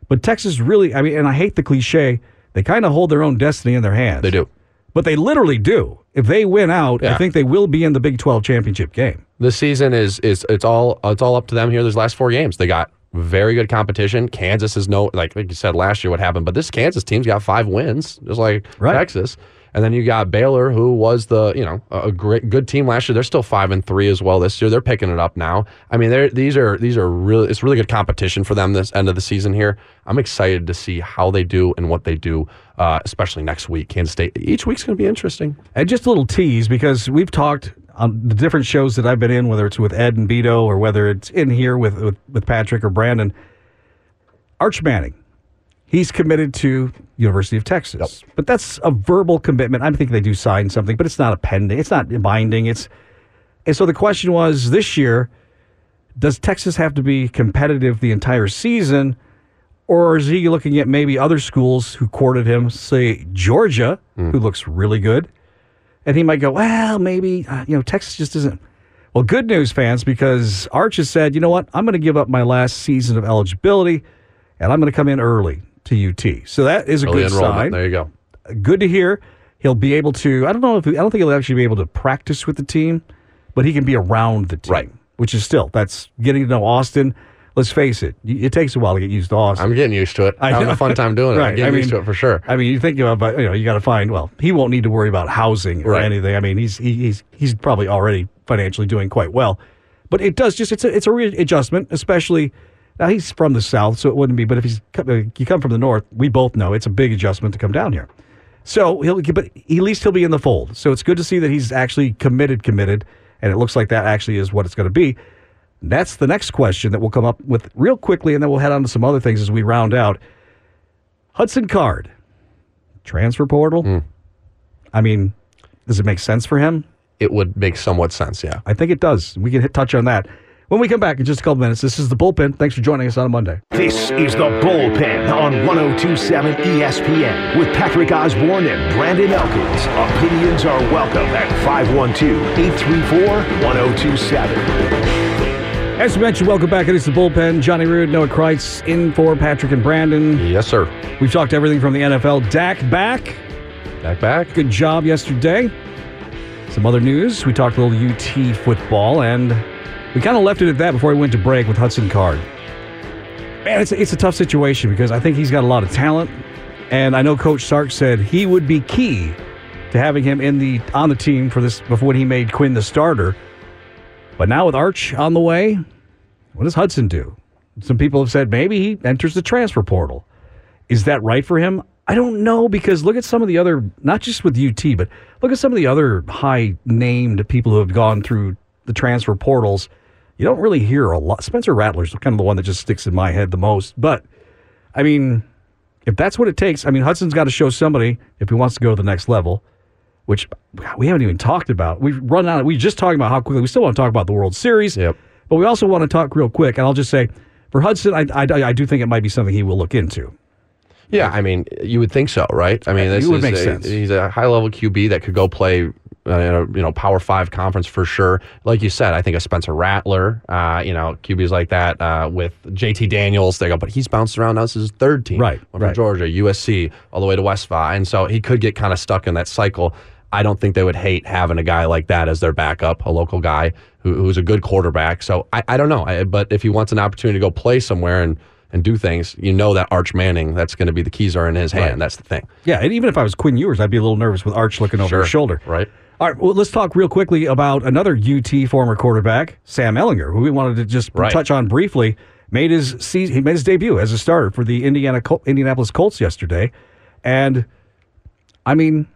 B: But Texas really, I mean, and I hate the cliche, they kind of hold their own destiny in their hands.
C: They do.
B: But they literally do. If they win out, I think they will be in the Big 12 championship game.
C: This season is is it's all it's all up to them here. These last four games, they got very good competition. Kansas is no like like you said last year what happened, but this Kansas team's got five wins, just like
B: Right.
C: Texas. And then you got Baylor, who was the you know a great good team last year. They're still five and three as well this year. They're picking it up now. I mean, these are these are really it's really good competition for them this end of the season here. I'm excited to see how they do and what they do, uh, especially next week. Kansas State. Each week's going to be interesting.
B: And just a little tease because we've talked on the different shows that I've been in, whether it's with Ed and Beto or whether it's in here with, with, with Patrick or Brandon. Arch Manning, he's committed to University of Texas, but that's a verbal commitment. I think they do sign something, but it's not a pending. It's not binding. It's and so the question was this year: Does Texas have to be competitive the entire season? Or is he looking at maybe other schools who courted him, say Georgia, who looks really good, and he might go, well, maybe uh, you know Texas just isn't. Well, good news, fans, because Arch has said, you know what, I'm going to give up my last season of eligibility, and I'm going to come in early to UT. So that is a
C: Early
B: good sign.
C: There you go.
B: Good to hear. He'll be able to. I don't know if I don't think he'll actually be able to practice with the team, but he can be around the team,
C: Right.
B: Which is still that's getting to know Austin. Let's face it, it takes a while to get used to Austin.
C: I'm getting used to it. I'm having a fun time doing it.
B: Right.
C: I'm getting
B: I
C: used to it for sure.
B: I mean, you think about, you know, you got to find. Well, he won't need to worry about housing or
C: Right.
B: anything. I mean, he's he, he's he's probably already financially doing quite well, but it does just it's a it's a readjustment, especially now he's from the south, so it wouldn't be. But if he's uh, you come from the north, we both know it's a big adjustment to come down here. So he'll, but at least he'll be in the fold. So it's good to see that he's actually committed, committed, and it looks like that actually is what it's going to be. That's the next question that we'll come up with real quickly, and then we'll head on to some other things as we round out. Hudson Card, transfer portal. I mean, does it make sense for him?
C: It would make somewhat sense, yeah.
B: I think it does. We can hit touch on that when we come back in just a couple minutes. This is the bullpen. Thanks for joining us on a Monday.
A: This is the Bullpen on 1027 ESPN with Patrick Osborne and Brandon Elkins. Opinions are welcome at 512 834 1027.
B: As we mentioned, welcome back. It is the bullpen. Johnny Rude, Noah Kreitz in for Patrick and Brandon.
C: Yes, sir.
B: We've talked everything from the NFL. Dak back.
C: Back, back.
B: Good job yesterday. Some other news. We talked a little UT football, and we kind of left it at that before we went to break with Hudson Card. Man, it's a, it's a tough situation because I think he's got a lot of talent, and I know Coach Sark said he would be key to having him in the on the team for this before he made Quinn the starter. But now with Arch on the way, what does Hudson do? Some people have said maybe he enters the transfer portal. Is that right for him? I don't know because look at some of the other, not just with UT, but look at some of the other high named people who have gone through the transfer portals. You don't really hear a lot. Spencer Rattler's kind of the one that just sticks in my head the most. But I mean, if that's what it takes, I mean, Hudson's got to show somebody if he wants to go to the next level, which we haven't even talked about. We've run out. We just talking about how quickly we still want to talk about the World Series.
C: Yep.
B: But we also want to talk real quick, and I'll just say For Hudson, I, I, I do think it might be something he will look into.
C: Yeah, I mean, you would think so, right? I mean,
B: It
C: this
B: would
C: is
B: make
C: a,
B: sense.
C: he's a high level QB that could go play uh, in a you know Power Five conference for sure. Like you said, I think a Spencer Rattler, uh, you know, QBs like that uh, with JT Daniels. They go, but he's bounced around. Now this is his third team,
B: Right,
C: Went from
B: right.
C: Georgia, USC, all the way to West Va, and so he could get kind of stuck in that cycle. I don't think they would hate having a guy like that as their backup, a local guy who, who's a good quarterback. So I, I don't know, I, but if he wants an opportunity to go play somewhere and and do things, you know that Arch Manning, that's going to be the keys are in his hand.
B: Right.
C: That's the thing.
B: Yeah, and even if I was Quinn Ewers, I'd be a little nervous with Arch looking over
C: Sure,
B: his shoulder.
C: right.
B: All right, well, let's talk real quickly about another UT former quarterback, Sam Ehlinger, who we wanted to just
C: Right.
B: touch on briefly. Made his season, he made his debut as a starter for the Indiana Col- Indianapolis Colts yesterday, and I mean,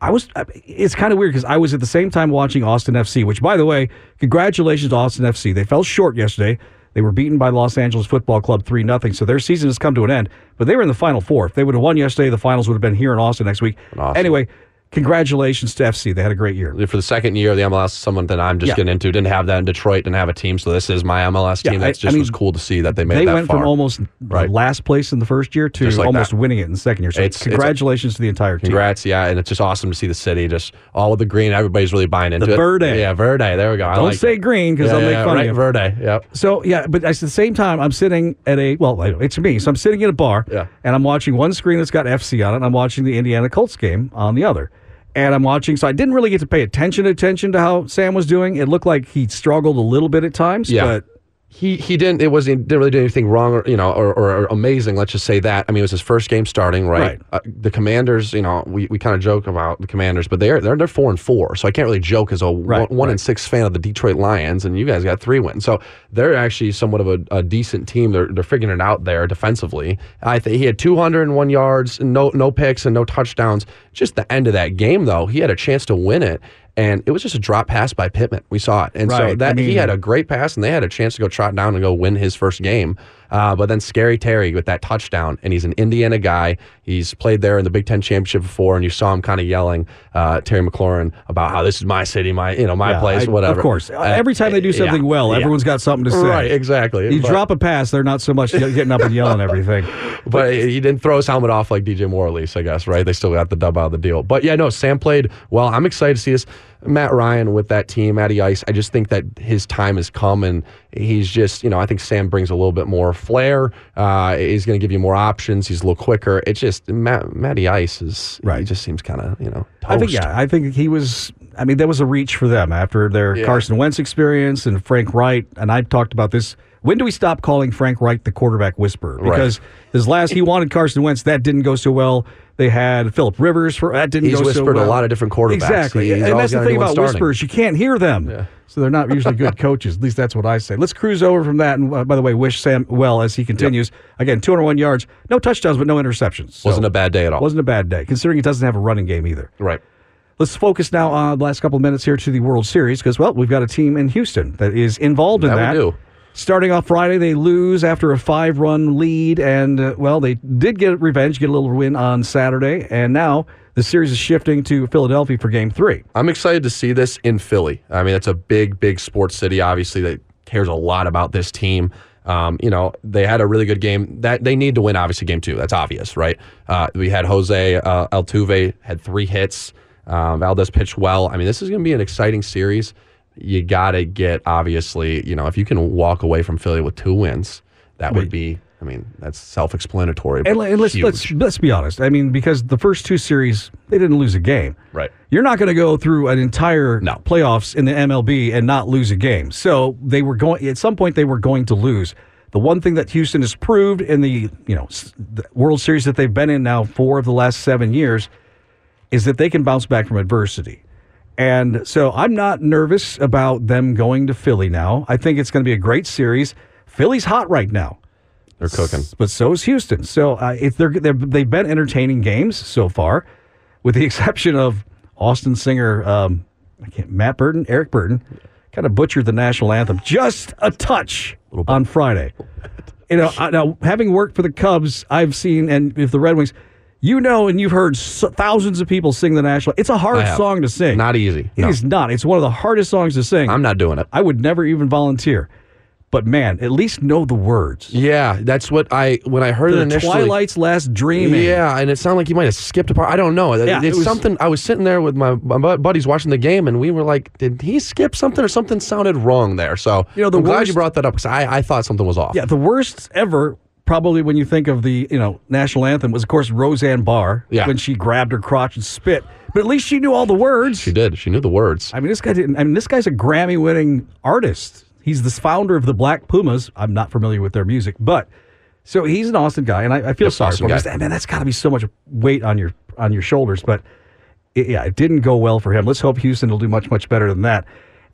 B: I was. It's kind of weird because I was at the same time watching Austin FC, which, by the way, congratulations to Austin FC. They fell short yesterday. They were beaten by Los Angeles Football Club three 0 so their season has come to an end. But they were in the final four. If they would have won yesterday, the finals would have been here in Austin next week.
C: Awesome.
B: Anyway, congratulations to FC. They had a great year.
C: For the second year of the MLS, someone that I'm just
B: Yeah.
C: getting into didn't have that in Detroit, didn't have a team, so this is my MLS
B: Yeah,
C: team.
B: I-
C: That's
B: I
C: just
B: mean,
C: was cool to see that they made
B: They went
C: far.
B: from almost
C: Right.
B: last place in the first year to
C: like
B: almost
C: that.
B: winning it in the second year. So
C: It's- it's a-
B: congratulations to the entire team.
C: Congrats, yeah, and it's just awesome to see the city just all with the green. Everybody's really buying into
B: The
C: it.
B: Verde.
C: yeah, Verde. There we go. I
B: Don't
C: like
B: say
C: it.
B: green because
C: Yeah,
B: they'll make fun
C: right,
B: of you.
C: Verde. Yep.
B: So yeah, but at the same time, I'm sitting at a well, I- it's me. So I'm sitting in a bar,
C: Yeah.
B: and I'm watching one screen that's got FC on it. and I'm watching the Indiana Colts game on the other, and I'm watching. So I didn't really get to pay attention attention to how Sam was doing. It looked like he struggled a little bit at times,
C: Yeah.
B: but
C: He he didn't. It was he didn't really do anything wrong, or you know, or, or, or amazing. Let's just say that. I mean, it was his first game starting, right?
B: Right.
C: Uh, the Commanders, you know, we, we kind of joke about the Commanders, but they're they're they're four and four, so I can't really joke as a
B: Right,
C: one, one
B: right.
C: and six fan of the Detroit Lions, and you guys got three wins, so they're actually somewhat of a, a decent team. They're they're figuring it out there defensively. I think he had 201 yards, no no picks, and no touchdowns. Just the end of that game, though, he had a chance to win it. And it was just a drop pass by Pittman. We saw it, and so that
B: I
C: he had a great pass, and they had a chance to go trot down and go win his first game. Uh, but then Scary Terry with that touchdown, and he's an Indiana guy. He's played there in the Big Ten championship before, and you saw him kind of yelling uh, Terry McLaurin about how this is my city, my you know my
B: yeah,
C: place,
B: I-
C: whatever.
B: Of course,
C: Uh,
B: every time they do
C: yeah,
B: something well,
C: yeah.
B: everyone's got something to say.
C: right, exactly.
B: You
C: But-
B: drop a pass, they're not so much getting up and yelling everything.
C: but he didn't throw his helmet off like DJ Moore, at least, I guess, right? They still got the dub out of the deal. But yeah, no, Sam played well. I'm excited to see this. Matt Ryan with that team, Matty Ice. I just think that his time has come, and he's just, you know, I think Sam brings a little bit more flair. Uh, he's going to give you more options. He's a little quicker. It's just Matt, Matty Ice is,
B: Right.
C: He just seems kind of, you know, toast.
B: I think yeah, I think he was. I mean, there was a reach for them after their
C: Yeah.
B: Carson Wentz experience and Frank Reich. And I've talked about this. When do we stop calling Frank Reich the quarterback whisperer?
C: Right.
B: Because his last, he wanted Carson Wentz. That didn't go so well. They had Philip Rivers for that didn't
C: He's
B: go so well.
C: He's whispered a lot of different quarterbacks.
B: Exactly, and that's the thing about
C: starting.
B: whispers. You can't hear them,
C: Yeah.
B: so they're not usually good coaches. At least that's what I say. Let's cruise over from that. And uh, by the way, wish Sam well as he continues. Again, 201 yards, no touchdowns, but no interceptions. So,
C: Wasn't a bad day at all.
B: wasn't a bad day considering he doesn't have a running game either.
C: right.
B: Let's focus now on the last couple of minutes here to the World Series because, well, we've got a team in Houston that is involved in
C: That
B: that. Starting off Friday, they lose after a five run lead, and, uh, well, they did get revenge, get a little win on Saturday, and now the series is shifting to Philadelphia for game three.
C: I'm excited to see this in Philly. I mean, it's a big, big sports city, obviously, that cares a lot about this team. Um, you know, they had a really good game. That they need to win, obviously, game two. That's obvious, right? Uh, we had Jose uh, Altuve had three hits. Uh, Valdez pitched well. I mean, this is going to be an exciting series. You got to get, obviously, you know, if you can walk away from Philly with two wins, that would be. I mean, that's self-explanatory.
B: And,
C: but
B: and let's,
C: huge.
B: let's let's be honest. I mean, because the first two series they didn't lose a game.
C: Right.
B: You're not going to go through an entire
C: No.
B: playoffs in the MLB and not lose a game. So they were going at some point they were going to lose. The one thing that Houston has proved in the you know the World Series that they've been in now four of the last seven years is that they can bounce back from adversity. And so I'm not nervous about them going to Philly now. I think it's going to be a great series. Philly's hot right now
C: they're cooking.
B: but so is Houston. So uh, if they're, they're they've been entertaining games so far, with the exception of Austin Singer, um, I can't, Matt Burton, Eric Burton, kind of butchered the national anthem just a touch on Friday. You know, I, now having worked for the Cubs, I've seen and if the Red Wings, you know, and you've heard s thousands of people sing the national. It's a hard song to sing.
C: Not easy.
B: It
C: No.
B: is not. It's one of the hardest songs to sing.
C: I'm not doing it.
B: I would never even volunteer. but man, at least know the words.
C: Yeah, that's what I when I heard it
B: The
C: initially.
B: Twilight's Last Dreaming.
C: Yeah, and it sounded like you might have skipped a part. I don't know.
B: Yeah,
C: it's
B: it was-
C: something. I was sitting there with my, my buddies watching the game, and we were like, "Did he skip something, or something sounded wrong there?" So
B: You know, the
C: I'm glad you brought that up because I, I thought something was off.
B: Yeah, the worst ever, probably when you think of the you know national anthem, was of course Roseanne Barr
C: Yeah.
B: when she grabbed her crotch and spit. But at least she knew all the words.
C: she did. She knew the words.
B: I mean, this guy didn't. I mean, this guy's a Grammy-winning artist. He's the founder of the Black Pumas. I'm not familiar with their music, but so he's an Austin guy, and I, I feel
C: Yep,
B: sorry
C: Austin
B: for him.
C: guy.
B: Man, that's got to be so much weight on your on your shoulders. But it, yeah, it didn't go well for him. Let's hope Houston will do much much better than that.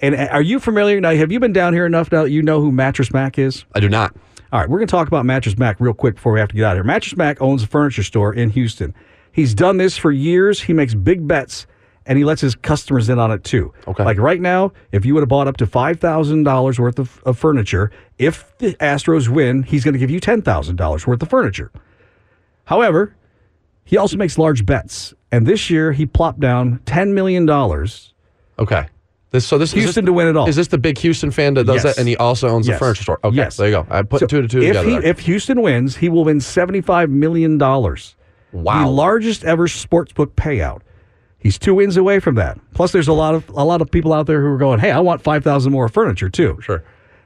B: And uh, are you familiar now? Have you been down here enough now that you know who Mattress Mac is?
C: I do not.
B: All right, we're going to talk about Mattress Mac real quick before we have to get out of here. Mattress Mac owns a furniture store in Houston. He's done this for years. He makes big bets and he lets his customers in on it too.
C: Okay.
B: Like right now, if you would have bought up to $5,000 worth of, of furniture, if the Astros win, he's going to give you $10,000 worth of furniture. However, he also makes large bets. And this year, he plopped down $10 million.
C: Okay. This so this is
B: Houston
C: this,
B: to win it all.
C: Is this the big Houston fan that does
B: Yes.
C: that, and he also owns
B: Yes.
C: the furniture store? Okay,
B: Yes.
C: there you go. I put
B: So
C: two to two
B: if
C: together.
B: He, if Houston wins, he will win $75 million.
C: Wow.
B: the largest ever sportsbook payout. He's two wins away from that. Plus, there's a lot of a lot of people out there who are going, "Hey, I want five thousand more furniture too."
C: Sure.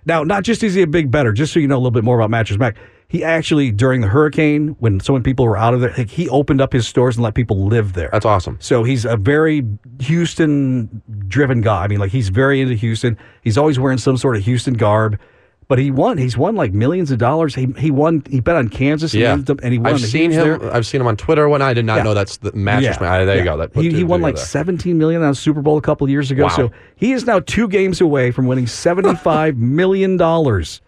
B: Now, not just is he a big bettor, just so you know a little bit more about Mattress Mac. He actually during the hurricane, when so many people were out of there, like, he opened up his stores and let people live there.
C: That's awesome.
B: So he's a very Houston driven guy. I mean, like he's very into Houston. He's always wearing some sort of Houston garb. But he won. He's won like millions of dollars. He he won. He bet on Kansas.
C: Yeah,
B: and, and he won.
C: I've seen
B: huge
C: him.
B: there.
C: I've seen him on Twitter. When I did not
B: Yeah.
C: know that's the mattress man. There you
B: yeah.
C: go. That put
B: he
C: two
B: he won
C: two
B: like
C: together.
B: 17 million on Super Bowl a couple years ago.
C: Wow.
B: So he is now two games away from winning 75 million dollars.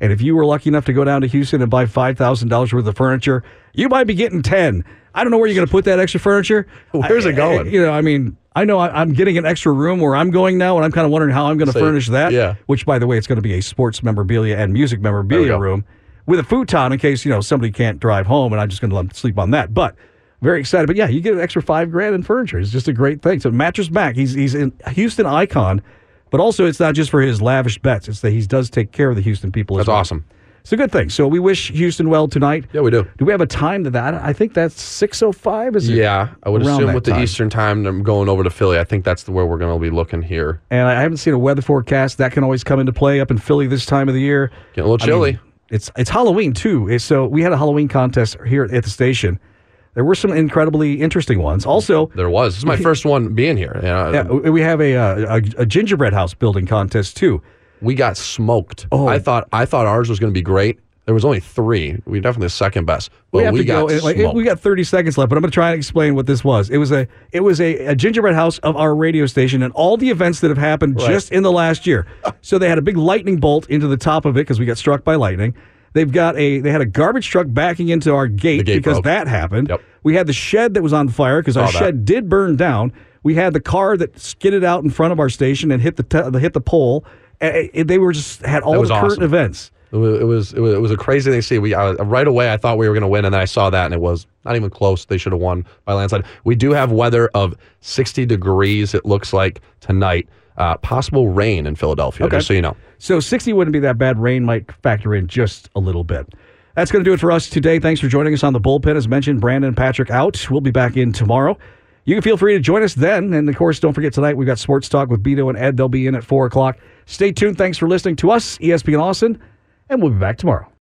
B: And if you were lucky enough to go down to Houston and buy five thousand dollars worth of furniture, you might be getting ten. I don't know where you're going to put that extra furniture.
C: Where's
B: I-
C: it going?
B: I- you know, I mean, I know I, I'm getting an extra room where I'm going now, and I'm kind of wondering how I'm going to
C: So,
B: furnish that.
C: yeah.
B: Which, by the way, it's going to be a sports memorabilia and music memorabilia room with a futon in case you know somebody can't drive home, and I'm just going to let them sleep on that. But very excited. But yeah, you get an extra five grand in furniture. It's just a great thing. So Mattress Mac, he's he's a Houston icon, but also it's not just for his lavish bets. It's that he does take care of the Houston people. as
C: That's
B: well.
C: awesome.
B: It's a good thing. So we wish Houston well tonight.
C: Yeah, we do.
B: Do we have a time to that? I think that's six oh five. Is it?
C: Yeah, I would assume with the
B: time.
C: Eastern time, I'm going over to Philly. I think that's the, where we're going to be looking here.
B: And I haven't seen a weather forecast that can always come into play up in Philly this time of the year.
C: Getting a little
B: I mean,
C: chilly.
B: it's it's Halloween too. So we had a Halloween contest here at the station. There were some incredibly interesting ones. Also,
C: there was. This is my first one being here. You
B: yeah, we have a, uh, a a gingerbread house building contest too.
C: we got smoked.
B: Oh.
C: I thought I thought ours was going to be great. There was only three. We definitely the second best, but
B: we
C: we,
B: to
C: got
B: go. like, we got 30 seconds left, but I'm going to try and explain what this was. It was a it was a, a gingerbread house of our radio station and all the events that have happened
C: Right.
B: just in the last year. so they had a big lightning bolt into the top of it because we got struck by lightning. They've got a they had a garbage truck backing into our gate,
C: gate
B: because
C: broke.
B: that happened.
C: Yep.
B: We had the shed that was on fire because our
C: that.
B: shed did burn down. We had the car that skidded out in front of our station and hit the t- hit the pole. And they were just had all the current
C: awesome.
B: events.
C: It was, it was it was it was a crazy thing to see. We I, right away I thought we were going to win, and then I saw that, and it was not even close. They should have won by landslide. We do have weather of 60 degrees. It looks like tonight. Uh, possible rain in Philadelphia.
B: Okay.
C: Just so you know.
B: So 60 wouldn't be that bad. Rain might factor in just a little bit. That's going to do it for us today. Thanks for joining us on the bullpen. As mentioned, Brandon Patrick out. We'll be back in tomorrow. You can feel free to join us then. And of course, don't forget tonight we've got Sports Talk with Beto and Ed. They'll be in at 4 o'clock. Stay tuned. Thanks for listening to us, ESPN Austin, and we'll be back tomorrow.